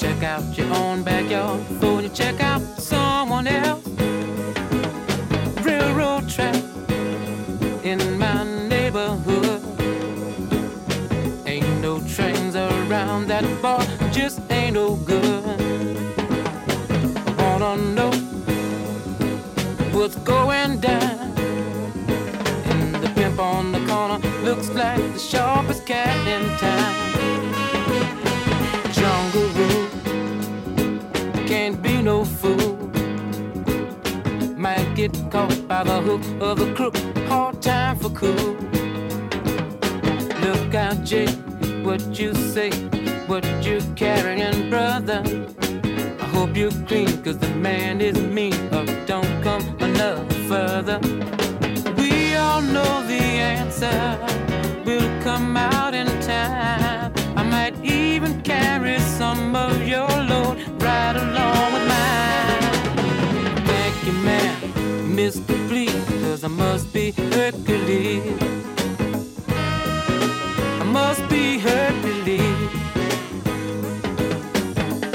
check out your own backyard before you check out someone else. Railroad track in my neighborhood. Ain't no trains around that bar, just ain't no good. I wanna know what's going down. And the pimp on the corner looks like the sharpest cat in town. by the hook of a crook. Hard time for cool. Look out, Jay, what you say, what you carrying, brother. I hope you're clean, cause the man is mean. Or don't come another further. We all know the answer will come out in time. Hercules. I must be Hercules.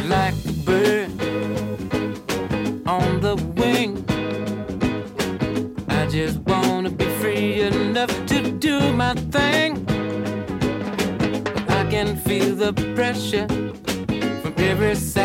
Like a bird on the wing. I just wanna be free enough to do my thing. I can feel the pressure from every side.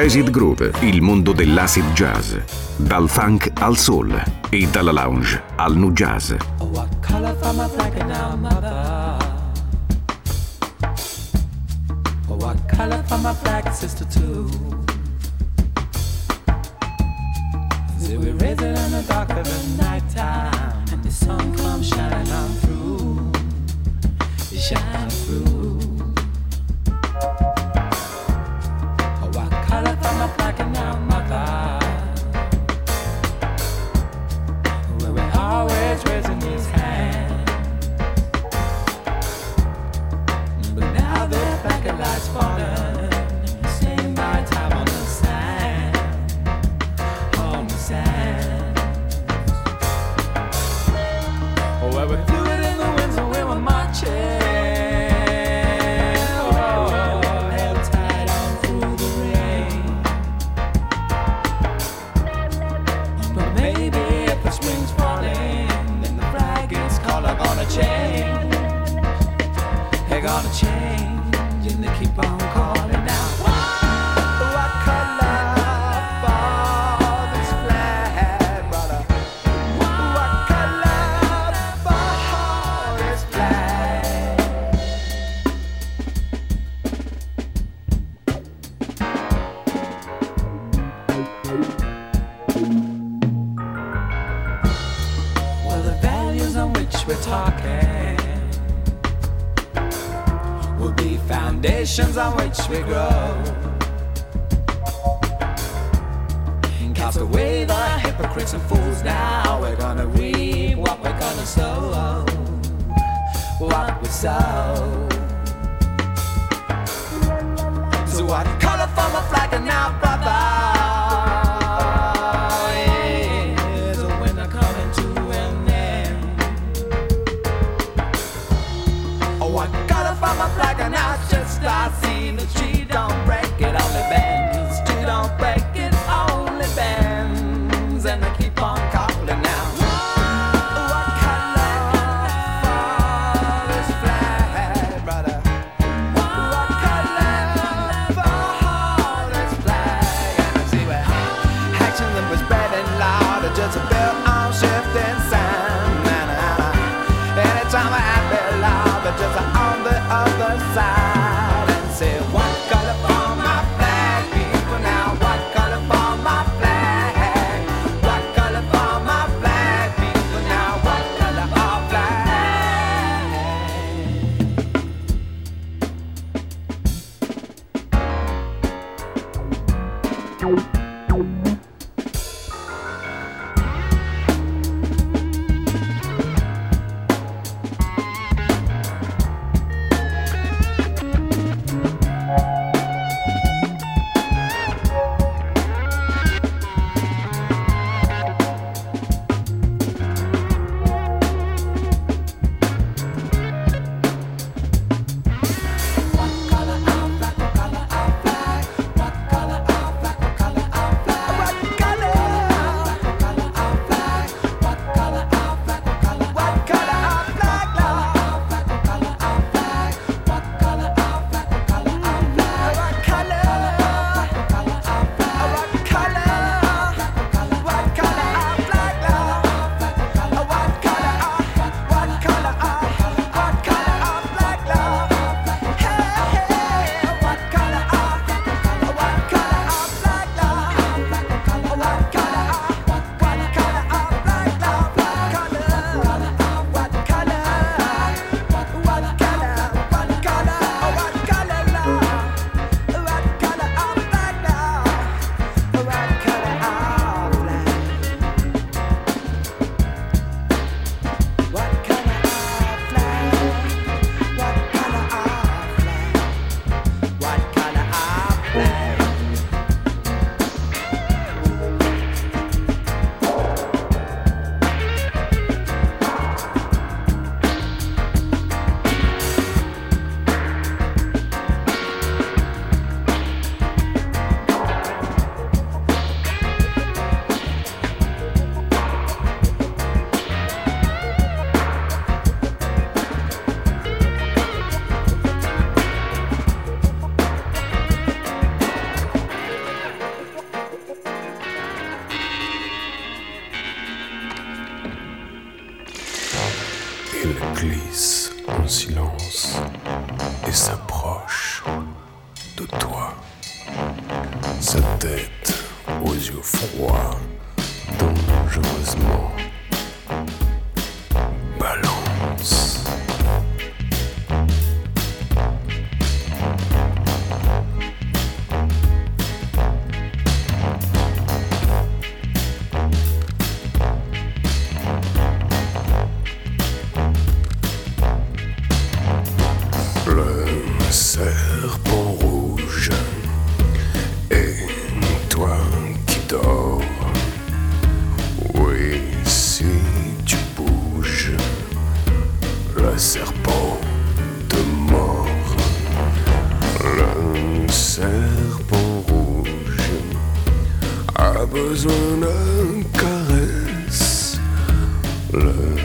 Jazzid Groove, il mondo dell'acid jazz. Dal funk al soul e dalla lounge al nu jazz. Oh, sister le serpent de mort, le serpent rouge a besoin d'un caresse. Le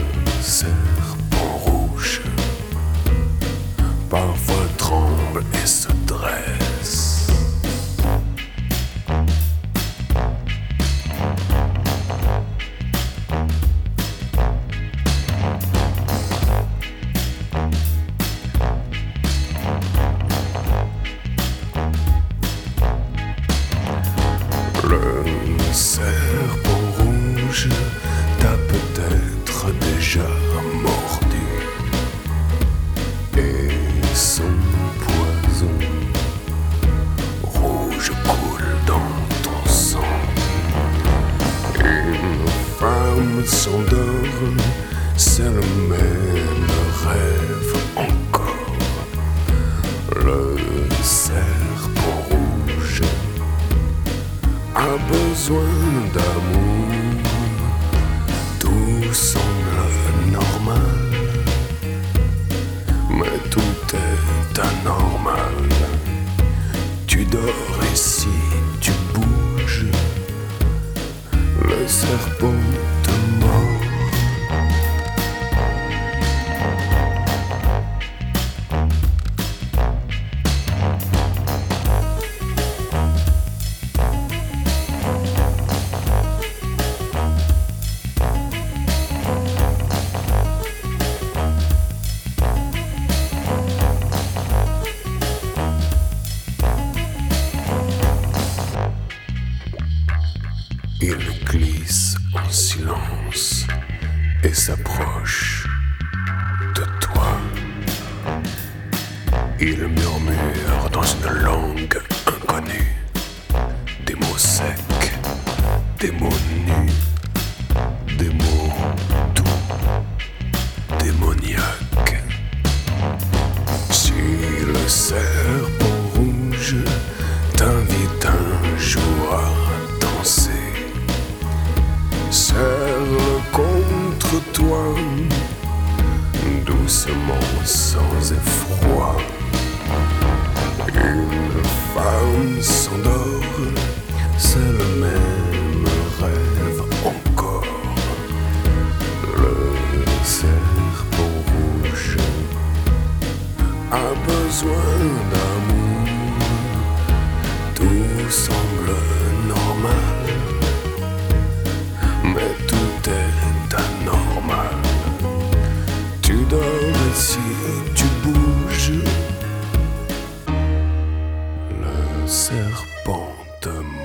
serpente.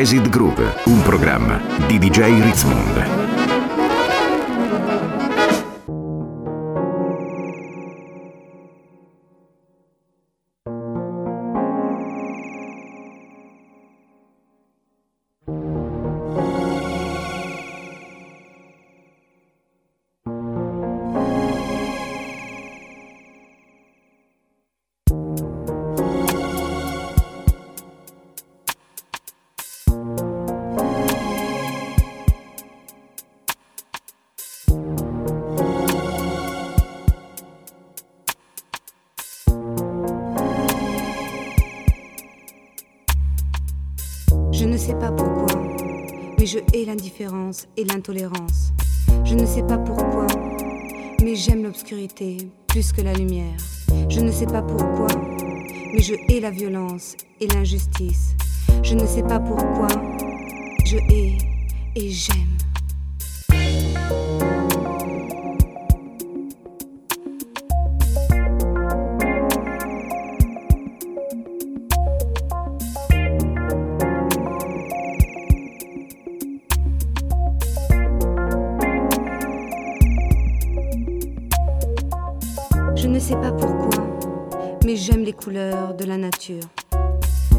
Jazzid Groove, un programma di DJ Ritzmond. Et l'intolérance. Je ne sais pas pourquoi, mais j'aime l'obscurité plus que la lumière. Je ne sais pas pourquoi, mais je hais la violence et l'injustice. Je ne sais pas pourquoi, je hais et j'aime.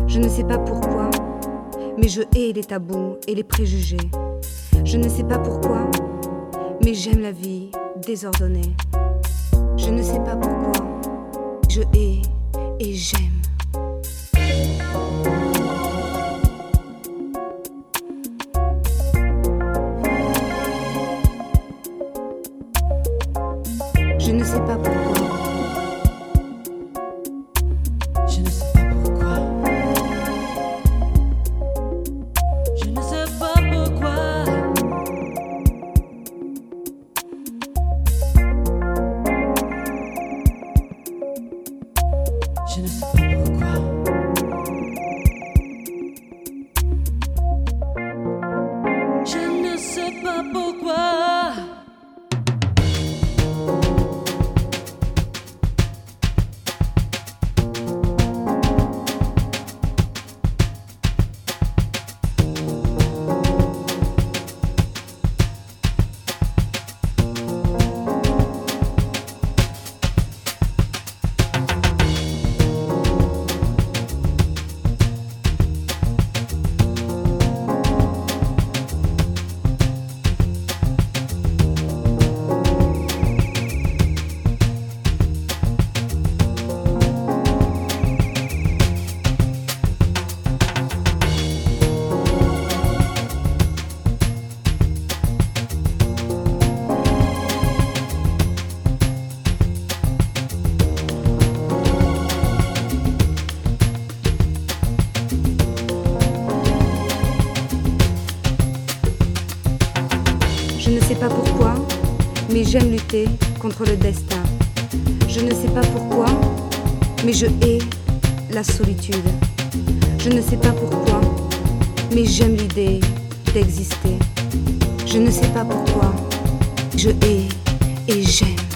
Je ne sais pas pourquoi, mais je hais les tabous et les préjugés. Je ne sais pas pourquoi, mais j'aime la vie désordonnée. Je ne sais pas pourquoi, je hais et j'aime. j'aime lutter contre le destin. Je ne sais pas pourquoi, mais je hais la solitude. Je ne sais pas pourquoi, mais j'aime l'idée d'exister. Je ne sais pas pourquoi, je hais et j'aime.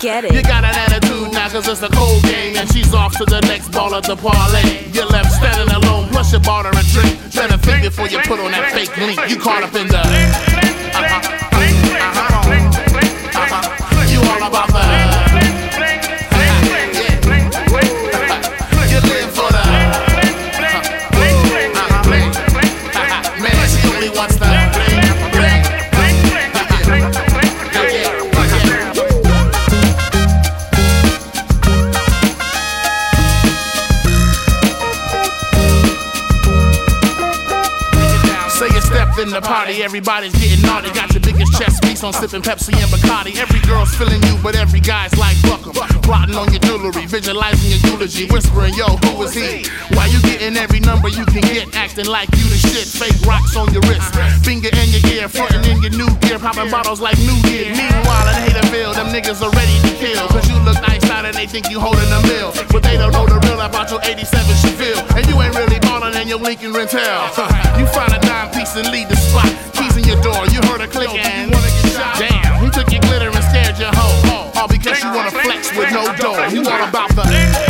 Get it. you got an attitude now, cause it's a cold game, and she's off to the next ball of the parlay. You're left standing alone, plus you bought her a drink. Better think before you put on that fake link. You caught up in the. In the party, everybody's getting naughty. Got your biggest chest piece on sipping Pepsi and Bacardi. Every girl's feeling you, but every guy's like fuck 'em. Plotting on your jewelry, visualizing your eulogy, whispering, yo, who is he? Why you getting every number you can get, acting like you the shit? Fake rocks on your wrist, finger in your ear, frontin' in your new gear, popping bottles like New Year. Meanwhile, in Haterville, them niggas are ready to kill. Cause you look nice out and they think you holding a mill. But they don't know the real about your 87 Chevelle. And you ain't really in your Lincoln Rental. you find a dime piece and leave the spot. Keys in your door, you heard a click and Damn, he took your glitter and scared your hoe. All because you wanna flex with no dough. You all about the.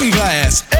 Broken glass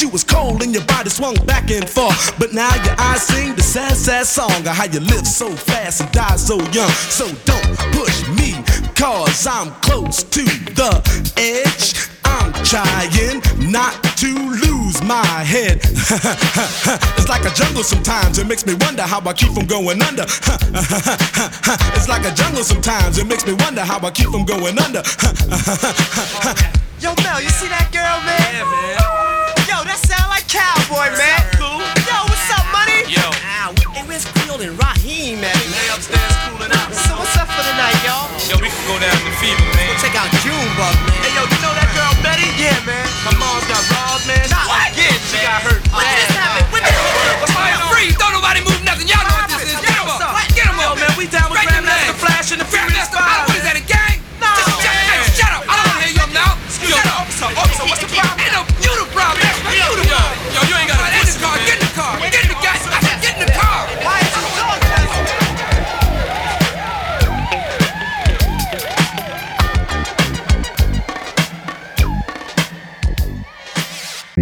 You was cold and your body swung back and forth. But now your eyes sing the sad, sad song of how you live so fast and die so young. So don't push me, cause I'm close to the edge. I'm trying not to lose my head. it's like a jungle sometimes, it makes me wonder how I keep from going under. it's like a jungle sometimes, it makes me wonder how I keep from going under. Yo, Mel, you see that girl, man? Yeah, man cowboy, man. Cool. Yo, what's up, money? Yo. ah, Hey, where's Creole and Raheem at? They upstairs cooling out. So what's up for the night, y'all? Yo, we can go down to Fever, man. Go check out Junebug, man. Hey, yo, you know that girl Betty? Yeah, man. My mom got robbed, man. Not what? again. She man. got hurt. What bad, just happened?